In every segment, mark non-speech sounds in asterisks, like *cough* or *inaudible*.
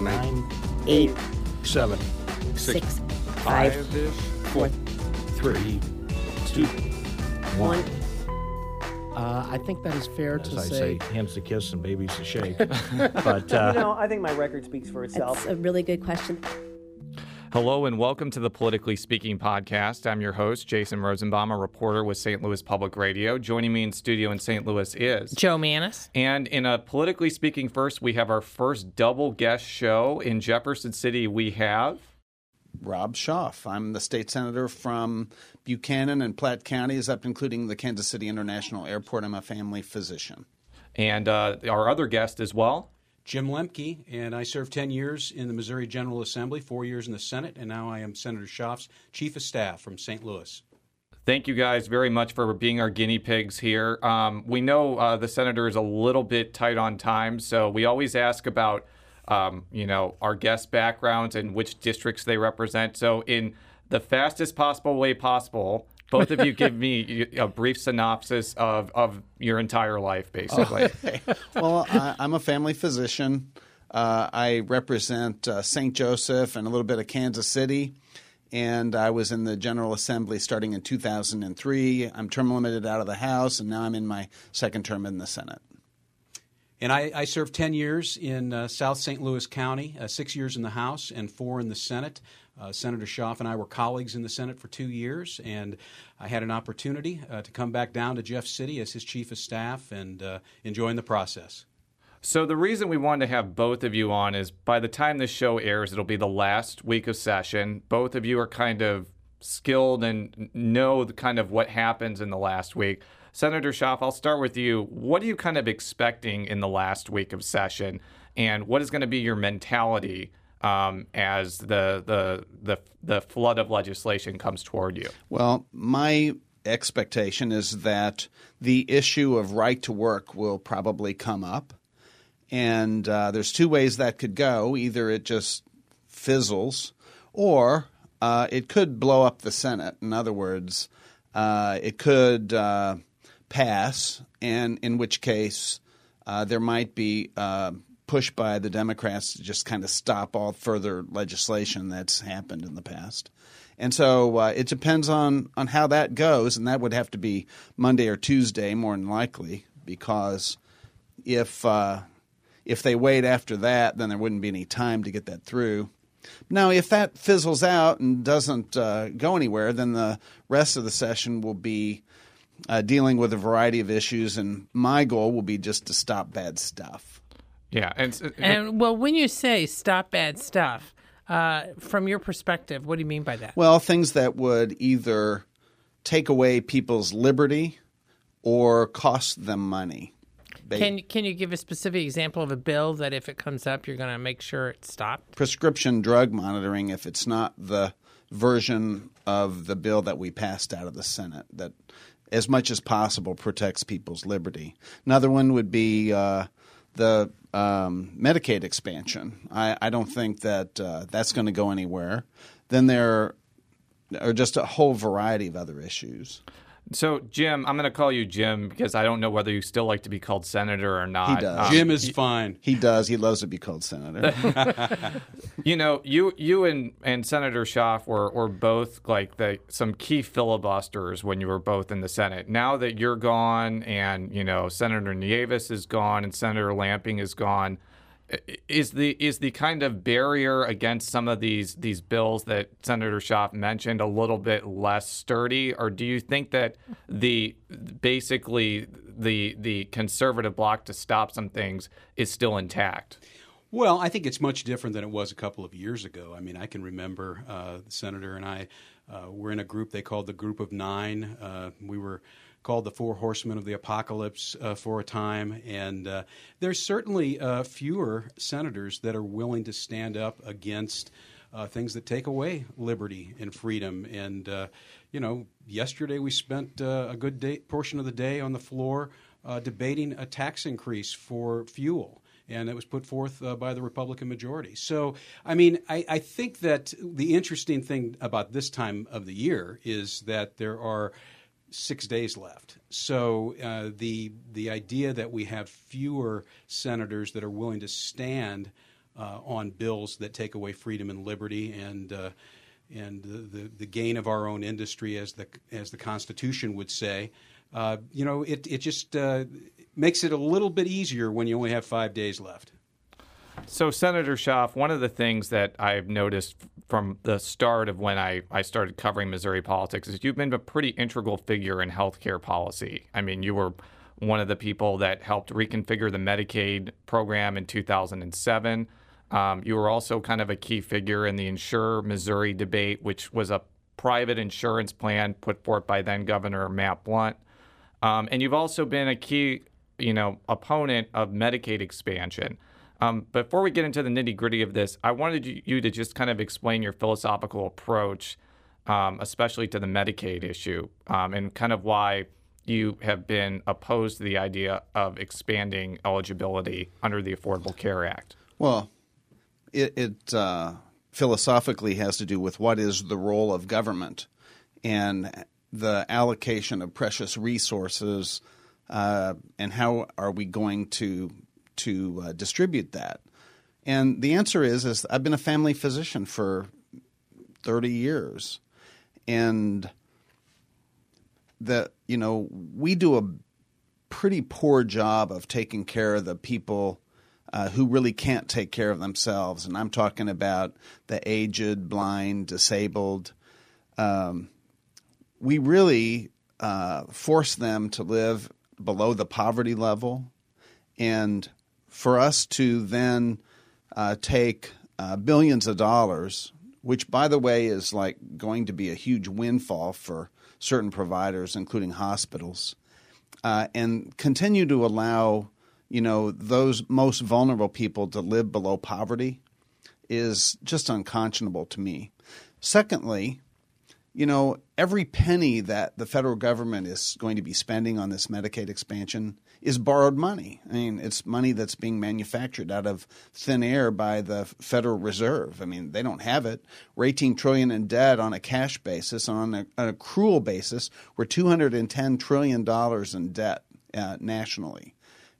nine, eight, seven, six, five, four, three, two, one. Uh, I think that is fair As to I say. say, hands to kiss and babies to shake. *laughs* but uh, You know, I think my record speaks for itself. That's a really good question. Hello and welcome to the Politically Speaking podcast. I'm your host, Jason Rosenbaum, a reporter with St. Louis Public Radio. Joining me in studio in St. Louis is Jo Mannies. And in a Politically Speaking first, we have our first double guest show in Jefferson City. We have Rob Schaaf. I'm the state senator from Buchanan and Platte counties, up including the Kansas City International Airport. I'm a family physician. and uh, our other guest as well. Jim Lembke, and I served 10 years in the Missouri General Assembly, four years in the Senate, and now I am Senator Schaaf's Chief of Staff from St. Louis. Thank you guys very much for being our guinea pigs here. Um, we know uh, the senator is a little bit tight on time, so we always ask about, um, you know, our guest backgrounds and which districts they represent. So, in the fastest possible way possible, both of you give *laughs* me a brief synopsis of, of your entire life, basically. *laughs* well, I, I'm a family physician. Uh, I represent uh, St. Joseph and a little bit of Kansas City. And I was in the General Assembly starting in 2003. I'm term limited out of the House, and now I'm in my second term in the Senate. And I, I served 10 years in uh, South St. Louis County, uh, six years in the House, and four in the Senate. Uh, Senator Schaaf and I were colleagues in the Senate for two years, and I had an opportunity uh, to come back down to Jeff City as his chief of staff and uh, enjoying the process. So the reason we wanted to have both of you on is by the time this show airs, it'll be the last week of session. Both of you are kind of skilled and know the kind of what happens in the last week. Senator Schaaf, I'll start with you. What are you kind of expecting in the last week of session, and what is going to be your mentality um, as the, the the the flood of legislation comes toward you? Well, my expectation is that the issue of right to work will probably come up. And uh, there's two ways that could go. Either it just fizzles, or uh, it could blow up the Senate. In other words, uh, it could uh, pass, and in which case uh, there might be uh, push by the Democrats to just kind of stop all further legislation that's happened in the past. And so uh, it depends on, on how that goes, and that would have to be Monday or Tuesday, more than likely, because if uh, if they wait after that, then there wouldn't be any time to get that through. Now, if that fizzles out and doesn't uh, go anywhere, then the rest of the session will be uh, dealing with a variety of issues, and my goal will be just to stop bad stuff. Yeah, and, And well, when you say stop bad stuff, uh, from your perspective, what do you mean by that? Well, things that would either take away people's liberty or cost them money. They, Can can you give a specific example of a bill that if it comes up, you're going to make sure it's stopped? prescription drug monitoring, if it's not the version of the bill that we passed out of the Senate that, as much as possible, protects people's liberty. Another one would be uh, the um, Medicaid expansion. I, I don't think that uh, that's going to go anywhere. Then there are just a whole variety of other issues. So, Jim, I'm going to call you Jim because I don't know whether you still like to be called senator or not. He does. Um, Jim is fine. He does. He loves to be called senator. *laughs* *laughs* You know, you you and, and Senator Schaaf were, were both like the some key filibusters when you were both in the Senate. Now that you're gone, and you know Senator Nieves is gone, and Senator Lamping is gone, i- is the is the kind of barrier against some of these these bills that Senator Schaaf mentioned a little bit less sturdy, or do you think that the basically the the conservative bloc to stop some things is still intact? Well, I think it's much different than it was a couple of years ago. I mean, I can remember uh, the senator and I uh, were in a group they called the Group of Nine. Uh, we were called the Four Horsemen of the Apocalypse uh, for a time, and uh, there's certainly uh, fewer senators that are willing to stand up against. Uh, things that take away liberty and freedom. And, uh, you know, yesterday we spent a good day, portion of the day on the floor debating a tax increase for fuel and it was put forth uh, by the Republican majority. So, I mean, I, I, think that the interesting thing about this time of the year is that there are six days left. So, uh, the the idea that we have fewer senators that are willing to stand uh, on bills that take away freedom and liberty and uh, and the, the, gain of our own industry, as the as the Constitution would say. Uh, you know, it it just uh, makes it a little bit easier when you only have five days left. So, Senator Schaaf, one of the things that I've noticed from the start of when I, I started covering Missouri politics is you've been a pretty integral figure in healthcare policy. I mean, you were one of the people that helped reconfigure the Medicaid program in 2007. Um, you were also kind of a key figure in the Insure Missouri debate, which was a private insurance plan put forth by then Governor Matt Blunt. Um, and you've also been a key, you know, opponent of Medicaid expansion. Um, before we get into the nitty gritty of this, I wanted you to just kind of explain your philosophical approach, um, especially to the Medicaid issue, um, and kind of why you have been opposed to the idea of expanding eligibility under the Affordable Care Act. Well, it, it uh, philosophically has to do with what is the role of government and the allocation of precious resources, uh, and how are we going to to uh, distribute that? And the answer is, is I've been a family physician for thirty years, and that you know we do a pretty poor job of taking care of the people uh, who really can't take care of themselves, and I'm talking about the aged, blind, disabled. Um, we really uh, force them to live below the poverty level, and for us to then uh, take uh, billions of dollars, which, by the way, is like going to be a huge windfall for certain providers, including hospitals, uh, and continue to allow you know those most vulnerable people to live below poverty is just unconscionable to me. Secondly, you know, every penny that the federal government is going to be spending on this Medicaid expansion is borrowed money. I mean, it's money that's being manufactured out of thin air by the Federal Reserve. I mean, they don't have it. We're 18 trillion in debt on a cash basis. On an accrual basis, we're 210 trillion dollars in debt uh, nationally.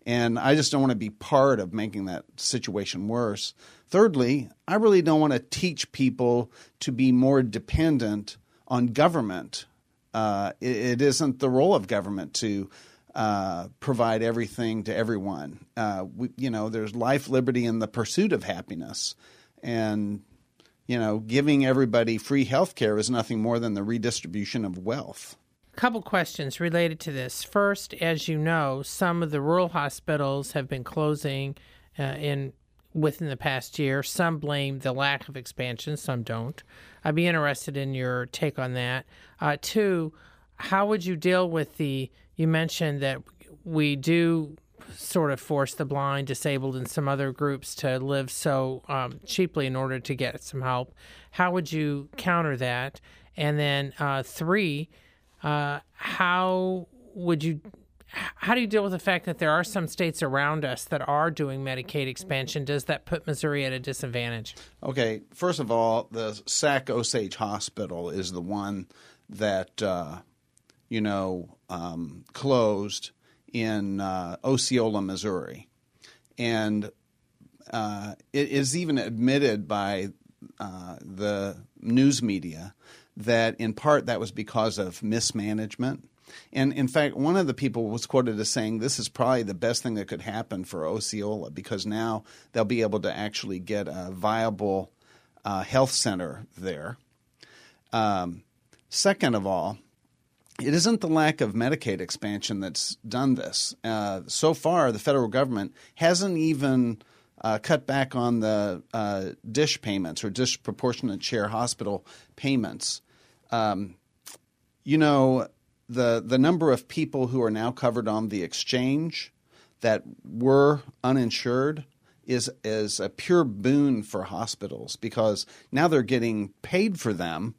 And I just don't want to be part of making that situation worse. Thirdly, I really don't want to teach people to be more dependent on government. Uh, it, it isn't the role of government to uh, provide everything to everyone. Uh, we, you know, there's life, liberty, and the pursuit of happiness, and you know, giving everybody free health care is nothing more than the redistribution of wealth. couple questions related to this. First, as you know, some of the rural hospitals have been closing uh, in within the past year. Some blame the lack of expansion, some don't. I'd be interested in your take on that. Uh, two, how would you deal with the? You mentioned that we do sort of force the blind, disabled, and some other groups to live so um, cheaply in order to get some help. How would you counter that? And then uh, three, uh, how would you how do you deal with the fact that there are some states around us that are doing Medicaid expansion? Does that put Missouri at a disadvantage? Okay, first of all, the Sac Osage Hospital is the one that uh, you know um, closed in uh, Osceola, Missouri, and uh, it is even admitted by uh, the news media that in part that was because of mismanagement. And in fact, one of the people was quoted as saying, This is probably the best thing that could happen for Osceola because now they'll be able to actually get a viable uh, health center there. Um, second of all, it isn't the lack of Medicaid expansion that's done this. Uh, so far, the federal government hasn't even uh, cut back on the uh, dish payments or disproportionate share hospital payments. Um, you know, the the number of people who are now covered on the exchange that were uninsured is is a pure boon for hospitals because now they're getting paid for them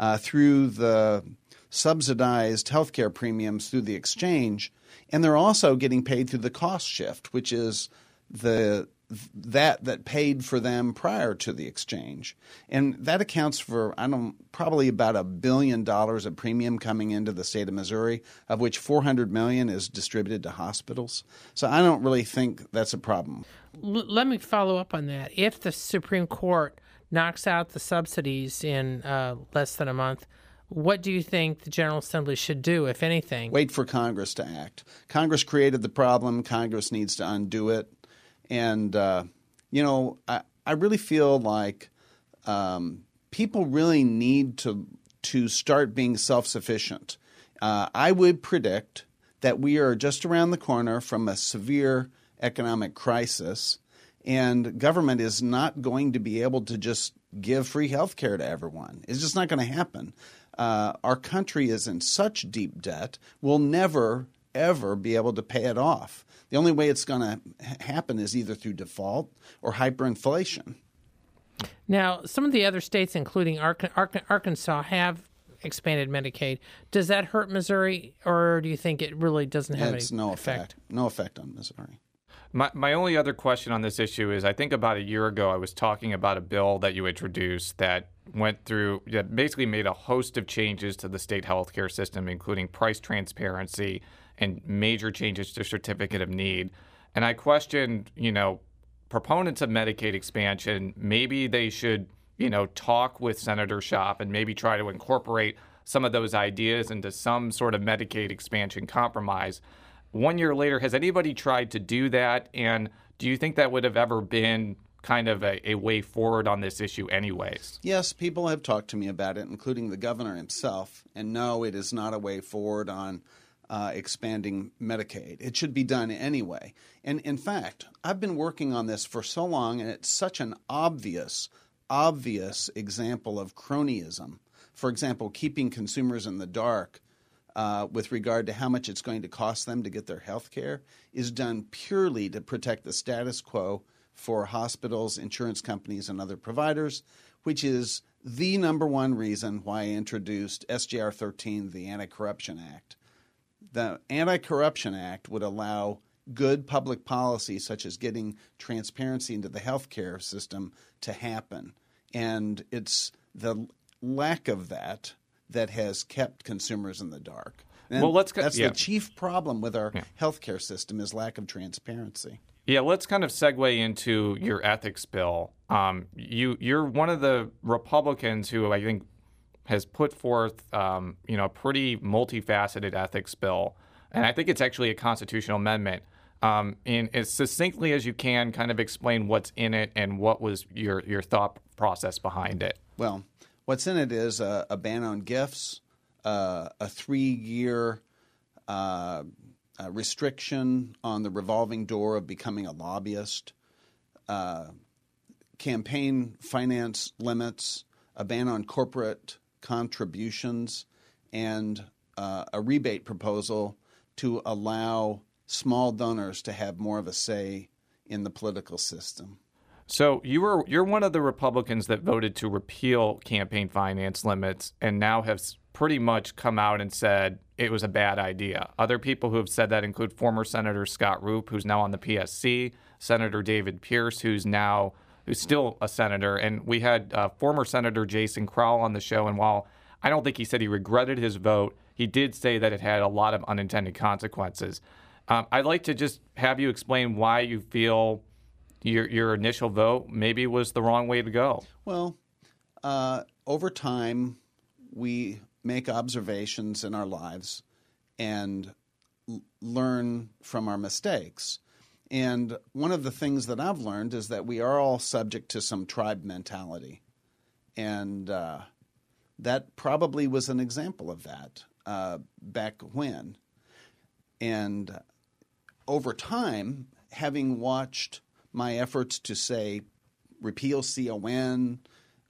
uh, through the subsidized healthcare premiums through the exchange, and they're also getting paid through the cost shift, which is the that that paid for them prior to the exchange, and that accounts for I don't probably about a billion dollars of premium coming into the state of Missouri, of which 400 million is distributed to hospitals. So I don't really think that's a problem. L- let me follow up on that. If the Supreme Court knocks out the subsidies in uh, less than a month, what do you think the General Assembly should do, if anything? Wait for Congress to act. Congress created the problem. Congress needs to undo it. And, uh, you know, I, I really feel like um, people really need to, to start being self sufficient. Uh, I would predict that we are just around the corner from a severe economic crisis, and government is not going to be able to just give free health care to everyone. It's just not going to happen. Uh, our country is in such deep debt, we'll never, ever be able to pay it off. The only way it's going to happen is either through default or hyperinflation. Now, some of the other states, including Arkansas, have expanded Medicaid. Does that hurt Missouri, or do you think it really doesn't have it's any no effect? effect? No effect on Missouri. My, my only other question on this issue is I think about a year ago I was talking about a bill that you introduced that went through that basically made a host of changes to the state healthcare system, including price transparency and major changes to certificate of need. And I questioned, you know, proponents of Medicaid expansion, maybe they should, you know, talk with Senator Schaaf and maybe try to incorporate some of those ideas into some sort of Medicaid expansion compromise. One year later, has anybody tried to do that? And do you think that would have ever been kind of a, a, way forward on this issue, anyways? Yes, people have talked to me about it, including the governor himself. And no, it is not a way forward on uh, expanding Medicaid. It should be done anyway. And in fact, I've been working on this for so long, and it's such an obvious, obvious example of cronyism. For example, keeping consumers in the dark uh, with regard to how much it's going to cost them to get their health care is done purely to protect the status quo for hospitals, insurance companies, and other providers, which is the number one reason why I introduced SJR 13, the Anti Corruption Act. The Anti Corruption Act would allow good public policy, such as getting transparency into the healthcare system, to happen. And it's the lack of that that has kept consumers in the dark. And well, let's that's yeah. the chief problem with our yeah. healthcare system is lack of transparency. Yeah, let's kind of segue into your ethics bill. Um, you you're one of the Republicans who I think has put forth um, you know a pretty multifaceted ethics bill, and I think it's actually a constitutional amendment. Um, as succinctly as you can, kind of explain what's in it and what was your your thought process behind it. Well, What's in it is a, a ban on gifts, uh, a three year uh, restriction on the revolving door of becoming a lobbyist, uh, campaign finance limits, a ban on corporate contributions, and uh, a rebate proposal to allow small donors to have more of a say in the political system. So you were you're one of the Republicans that voted to repeal campaign finance limits and now have pretty much come out and said it was a bad idea. Other people who have said that include former Senator Scott Rupp, who's now on the PSC, Senator David Pearce, who's now who's still a senator, and we had uh, former Senator Jason Crowell on the show. And while I don't think he said he regretted his vote, he did say that it had a lot of unintended consequences. Um, I'd like to just have you explain why you feel your your initial vote maybe was the wrong way to go? Well, uh, over time, we make observations in our lives and l- learn from our mistakes. And one of the things that I've learned is that we are all subject to some tribe mentality. And uh, that probably was an example of that uh, back when. And over time, having watched my efforts to say repeal CON,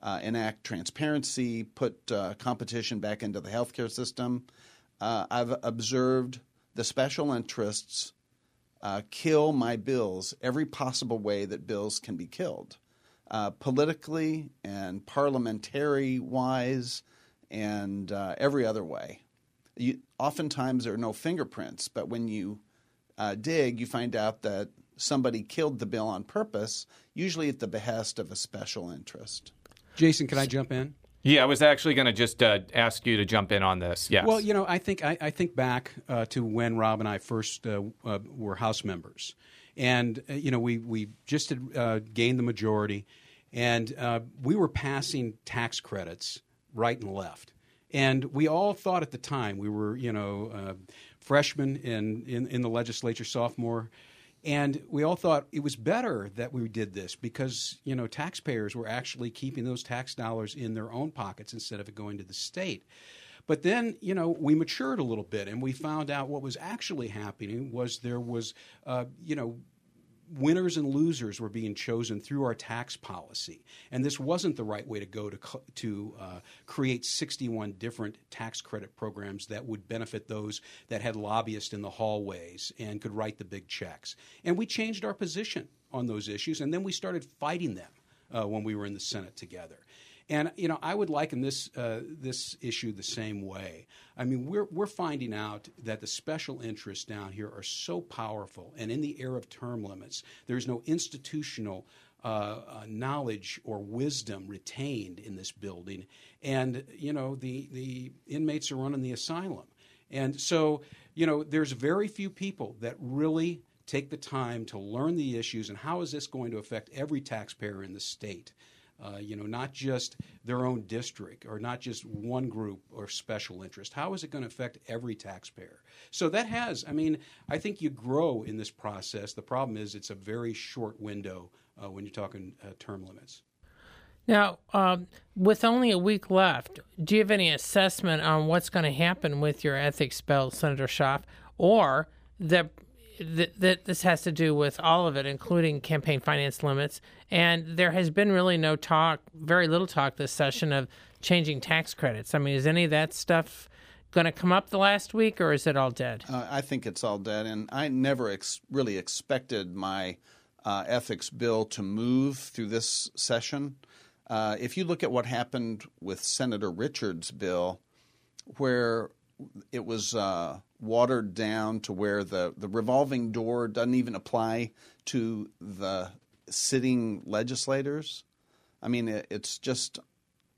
uh, enact transparency, put uh, competition back into the healthcare system. Uh, I've observed the special interests uh, kill my bills every possible way that bills can be killed, uh, politically and parliamentary wise, and uh, every other way. You, oftentimes there are no fingerprints, but when you dig, you find out that somebody killed the bill on purpose, usually at the behest of a special interest. Jason, can I jump in? Yeah, I was actually going to just uh, ask you to jump in on this. Yes. Well, you know, I think I, I think back uh, to when Rob and I first uh, uh, were House members, and uh, you know, we we just had uh, gained the majority, and we were passing tax credits right and left, and we all thought at the time we were you know freshmen in, in in the legislature, sophomore. And we all thought it was better that we did this because you know taxpayers were actually keeping those tax dollars in their own pockets instead of it going to the state. But then, you know, we matured a little bit and we found out what was actually happening was there was, uh, you know, winners and losers were being chosen through our tax policy, and this wasn't the right way to go to to uh, create 61 different tax credit programs that would benefit those that had lobbyists in the hallways and could write the big checks. And we changed our position on those issues, and then we started fighting them uh, when we were in the Senate together. And you know, I would liken this uh, this issue the same way. I mean, we're we're finding out that the special interests down here are so powerful, and in the era of term limits, there's no institutional. Uh, uh, knowledge or wisdom retained in this building, and you know the the inmates are running the asylum, and so you know there's very few people that really take the time to learn the issues and how is this going to affect every taxpayer in the state. Uh, you know, not just their own district or not just one group or special interest. How is it going to affect every taxpayer? So that has, I mean, I think you grow in this process. The problem is it's a very short window uh, when you're talking uh, term limits. Now, um, with only a week left, do you have any assessment on what's going to happen with your ethics bill, Senator Schaaf, or that that, that this has to do with all of it, including campaign finance limits. And there has been really no talk, very little talk this session of changing tax credits. I mean, is any of that stuff going to come up the last week, or is it all dead? Uh, I think it's all dead, and I never ex- really expected my uh, ethics bill to move through this session. Uh, if you look at what happened with Senator Richards' bill, where it was uh, watered down to where the, the revolving door doesn't even apply to the sitting legislators. I mean, it, it's just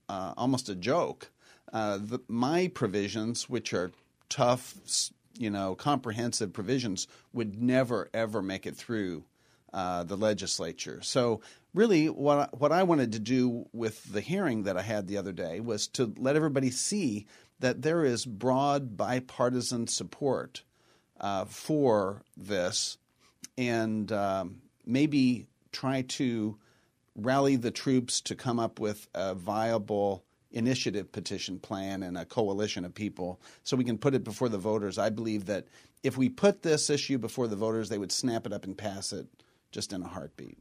uh, almost a joke. Uh, the, my provisions, which are tough, you know, comprehensive provisions, would never ever make it through uh, the legislature. So, really, what what I wanted to do with the hearing that I had the other day was to let everybody see that there is broad bipartisan support uh, for this and um, maybe try to rally the troops to come up with a viable initiative petition plan and a coalition of people so we can put it before the voters. I believe that if we put this issue before the voters, they would snap it up and pass it just in a heartbeat.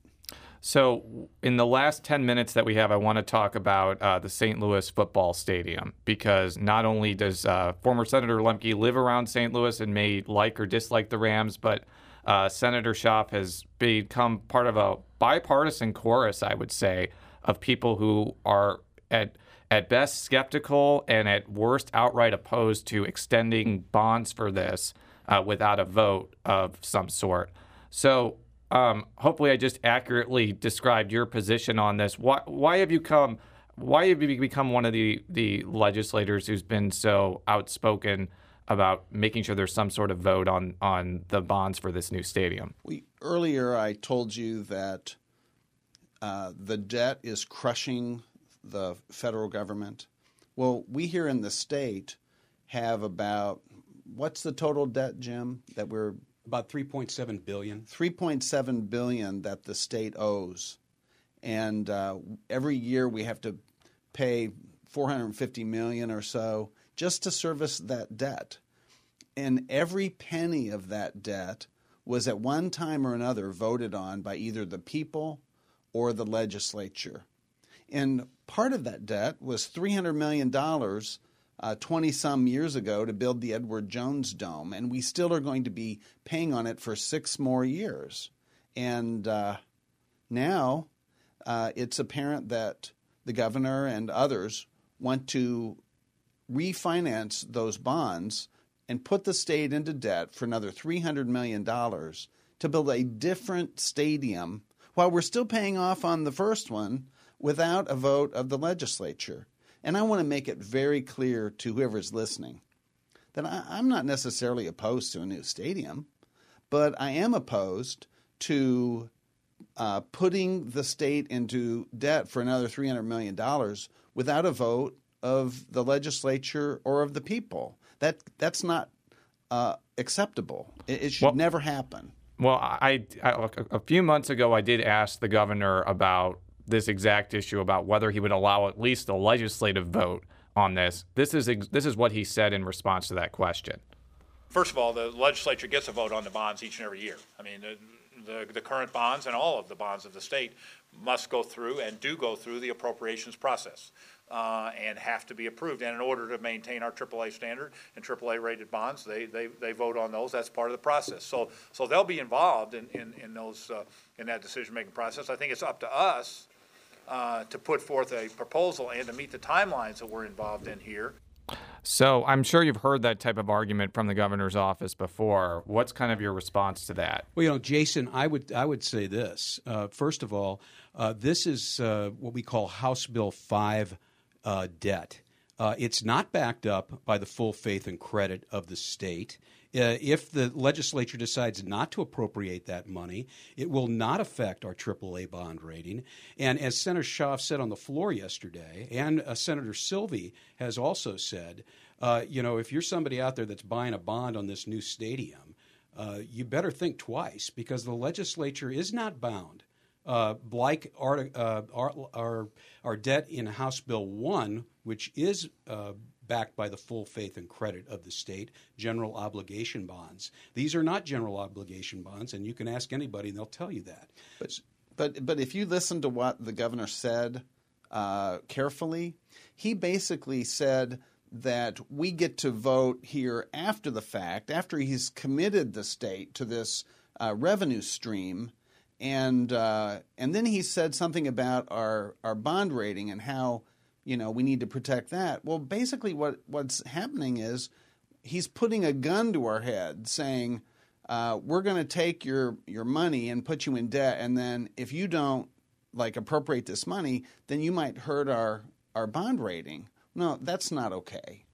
So, in the last 10 minutes that we have, I want to talk about uh, the St. Louis football stadium because not only does uh, former Senator Lembke live around St. Louis and may like or dislike the Rams, but uh, Senator Schaaf has become part of a bipartisan chorus, I would say, of people who are at at best skeptical and at worst outright opposed to extending bonds for this uh, without a vote of some sort. So um, hopefully, I just accurately described your position on this. Why, why have you come? Why have you become one of the the legislators who's been so outspoken about making sure there's some sort of vote on on the bonds for this new stadium? We, earlier, I told you that uh, the debt is crushing the federal government. Well, we here in the state have about what's the total debt, Jim, that we're about 3.7 billion. 3.7 billion that the state owes, and uh, every year we have to pay 450 million or so just to service that debt. And every penny of that debt was at one time or another voted on by either the people or the legislature. And part of that debt was $300 million 20 uh, some years ago to build the Edward Jones Dome, and we still are going to be paying on it for six more years. And uh, now uh, it's apparent that the governor and others want to refinance those bonds and put the state into debt for another $300 million to build a different stadium while we're still paying off on the first one without a vote of the legislature. And I want to make it very clear to whoever's listening that I, I'm not necessarily opposed to a new stadium, but I am opposed to uh, putting the state into debt for another $300 million without a vote of the legislature or of the people. That, that's not uh, acceptable. It, it should Well- never happen. Well, I, I a few months ago, I did ask the governor about this exact issue about whether he would allow at least a legislative vote on this. This is this is what he said in response to that question. First of all, the legislature gets a vote on the bonds each and every year. I mean, the, the, the current bonds and all of the bonds of the state must go through and do go through the appropriations process. Uh, and have to be approved. And in order to maintain our AAA standard and AAA rated bonds, they, they, they vote on those. That's part of the process. So, so they'll be involved in, in, in those, uh, in that decision-making process. I think it's up to us, uh, to put forth a proposal and to meet the timelines that we're involved in here. So I'm sure you've heard that type of argument from the governor's office before. What's kind of your response to that? Well, you know, Jason, I would I would say this. Uh, first of all, uh, this is uh, what we call House Bill Five uh, debt. Uh, it's not backed up by the full faith and credit of the state. Uh, if the legislature decides not to appropriate that money, it will not affect our AAA bond rating. And as Senator Schaaf said on the floor yesterday, and uh, Senator Silvey has also said, uh, you know, if you're somebody out there that's buying a bond on this new stadium, uh, you better think twice because the legislature is not bound. Uh, like our, our, our, our debt in House Bill 1, which is backed by the full faith and credit of the state, general obligation bonds. These are not general obligation bonds, and you can ask anybody and they'll tell you that. But, but, but if you listen to what the governor said uh, carefully, he basically said that we get to vote here after the fact, after he's committed the state to this uh, revenue stream. And uh, and then he said something about our, our bond rating and how you know we need to protect that. Well, basically, what what's happening is he's putting a gun to our head, saying uh, we're going to take your your money and put you in debt, and then if you don't like appropriate this money, then you might hurt our our bond rating. No, that's not okay.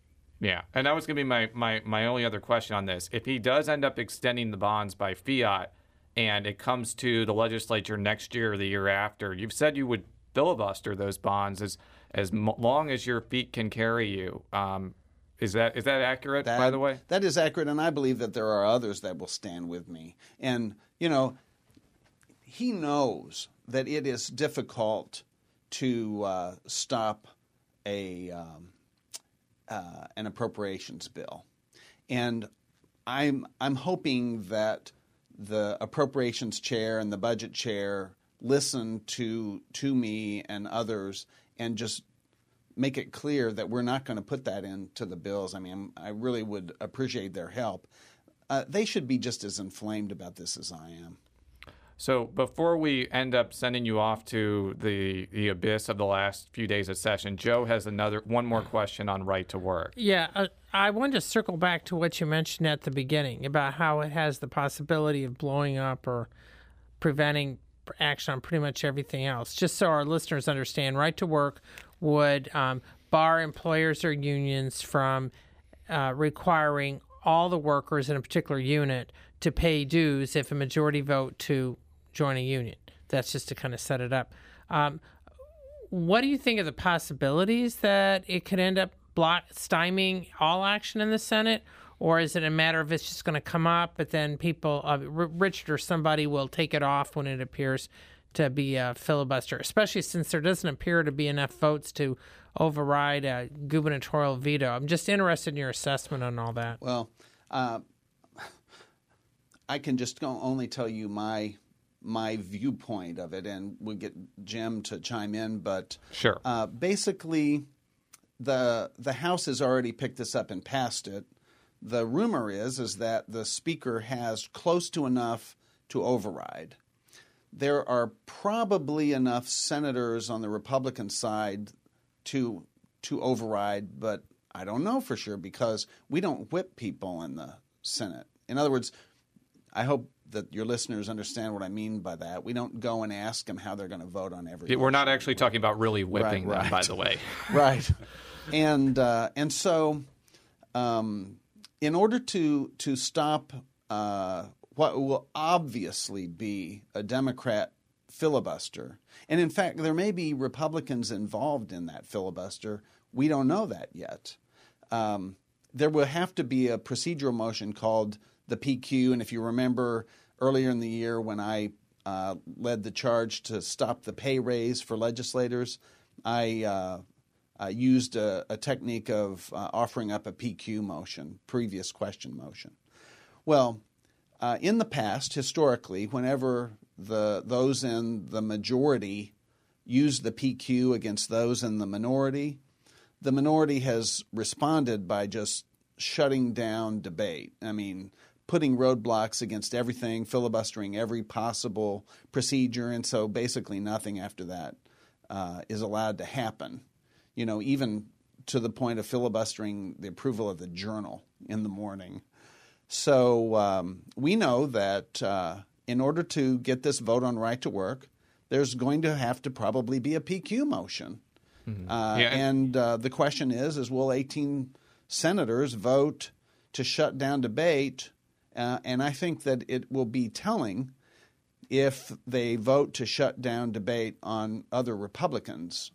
Yeah, and that was going to be my, my, my only other question on this. If he does end up extending the bonds by fiat and it comes to the legislature next year or the year after, you've said you would filibuster those bonds as as long as your feet can carry you. Um, is that is that accurate, by the way? That is accurate, and I believe that there are others that will stand with me. And, you know, he knows that it is difficult to uh, stop a um, uh, an appropriations bill, and I'm I'm hoping that the appropriations chair and the budget chair listen to to me and others and just make it clear that we're not going to put that into the bills. I mean, I really would appreciate their help. Uh, they should be just as inflamed about this as I am. So before we end up sending you off to the the abyss of the last few days of session, Jo has another one more question on right to work. Yeah, uh, I wanted to circle back to what you mentioned at the beginning about how it has the possibility of blowing up or preventing action on pretty much everything else. Just so our listeners understand, right to work would um, bar employers or unions from uh, requiring all the workers in a particular unit to pay dues if a majority vote to join a union. That's just to kind of set it up. Um, what do you think of the possibilities that it could end up block stymieing all action in the Senate, or is it a matter of it's just going to come up, but then people, uh, R- Richard or somebody, will take it off when it appears to be a filibuster, especially since there doesn't appear to be enough votes to override a gubernatorial veto. I'm just interested in your assessment on all that. Well, uh, I can just go, only tell you my my viewpoint of it, and we'll get Jim to chime in. But Sure. uh, basically, the the House has already picked this up and passed it. The rumor is is that the Speaker has close to enough to override. There are probably enough senators on the Republican side to to override, but I don't know for sure because we don't whip people in the Senate. In other words, I hope that your listeners understand what I mean by that. We don't go and ask them how they're going to vote on every. Yeah, We're not actually talking about really whipping Right, them, by the way. *laughs* right and uh, and so um, in order to to stop uh, what will obviously be a Democrat filibuster, and in fact there may be Republicans involved in that filibuster. We don't know that yet. Um, there will have to be a procedural motion called the PQ, and if you remember earlier in the year when I uh, led the charge to stop the pay raise for legislators, I uh, uh, used a, a technique of uh, offering up a PQ motion, previous question motion. Well, uh, in the past, historically, whenever the those in the majority used the PQ against those in the minority, the minority has responded by just shutting down debate. I mean, putting roadblocks against everything, filibustering every possible procedure, and so basically nothing after that uh, is allowed to happen. You know, even to the point of filibustering the approval of the journal in the morning. So um, we know that uh, in order to get this vote on right to work, there's going to have to probably be a PQ motion. Uh, Yeah, and and- uh, the question is: Is will 18 senators vote to shut down debate? Uh, and I think that it will be telling if they vote to shut down debate on other Republicans.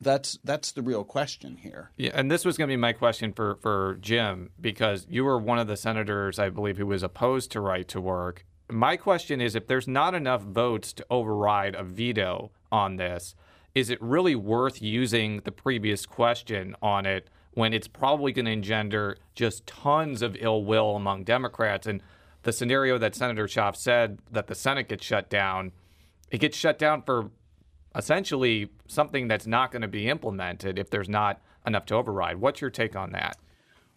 That's that's the real question here. Yeah, and this was going to be my question for, for Jim because you were one of the senators, I believe, who was opposed to right to work. My question is if there's not enough votes to override a veto on this, is it really worth using the previous question on it when it's probably going to engender just tons of ill will among Democrats? And the scenario that Senator Schaaf said that the Senate gets shut down, it gets shut down for essentially something that's not going to be implemented if there's not enough to override. What's your take on that?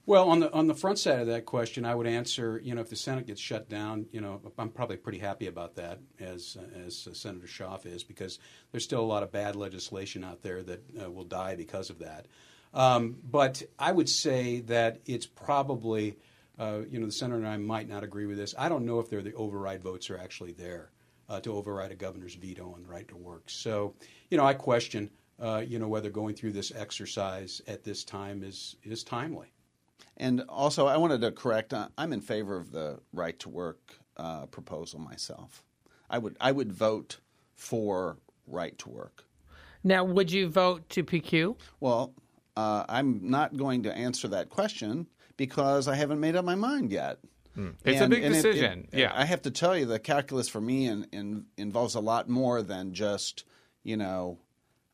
Well, on the on the front side of that question, I would answer. You know, if the Senate gets shut down, you know, I'm probably pretty happy about that, as as Senator Schaaf is, because there's still a lot of bad legislation out there that uh, will die because of that. Um, but I would say that it's probably, uh, you know, the senator and I might not agree with this. I don't know if the override votes are actually there uh, to override a governor's veto on the right to work. So, you know, I question, uh, you know, whether going through this exercise at this time is is timely. And also, I wanted to correct. Uh, I'm in favor of the right to work uh, proposal myself. I would I would vote for right to work. Now, would you vote to PQ? Well, uh, I'm not going to answer that question because I haven't made up my mind yet. It's a And- big and it- it- decision. yeah. I have to tell you, the calculus for me in, in, involves a lot more than just, you know,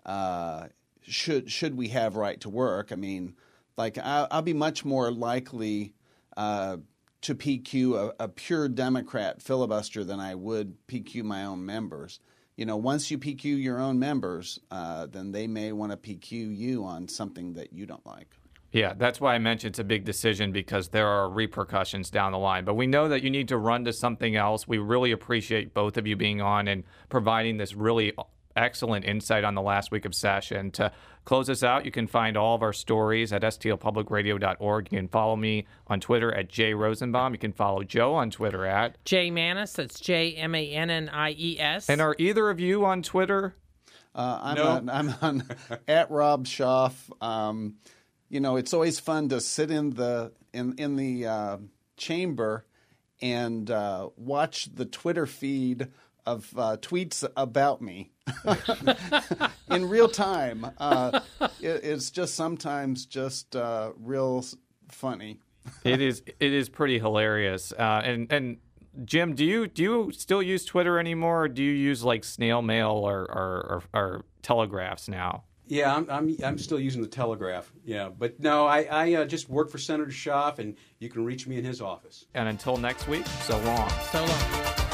uh, should should we have right to work? I mean, like I, I'll be much more likely uh, to PQ a, a pure Democrat filibuster than I would PQ my own members. You know, once you PQ your own members, uh, then they may want to PQ you on something that you don't like. Yeah, that's why I mentioned it's a big decision because there are repercussions down the line. But we know that you need to run to something else. We really appreciate both of you being on and providing this really excellent insight on the last week of session. To close us out, you can find all of our stories at stlpublicradio.org. You can follow me on Twitter at Jay Rosenbaum. You can follow Jo on Twitter at. Jay Mannies, that's J M A N N I E S. And are either of you on Twitter? Uh, I'm, No. on, I'm on *laughs* at Rob Schaaf. Um, you know, it's always fun to sit in the in in the uh, chamber and uh, watch the Twitter feed of uh, tweets about me *laughs* in real time. Uh, it, it's just sometimes just uh, real funny. it is it is pretty hilarious. Uh, and and Jim, do you do you still use Twitter anymore, or do you use like snail mail or or, or, or telegraphs now? Yeah, I'm, I'm, I'm still using the telegraph. Yeah, but no, I, I uh, just work for Senator Schaaf, and you can reach me in his office. And until next week, so long. So long.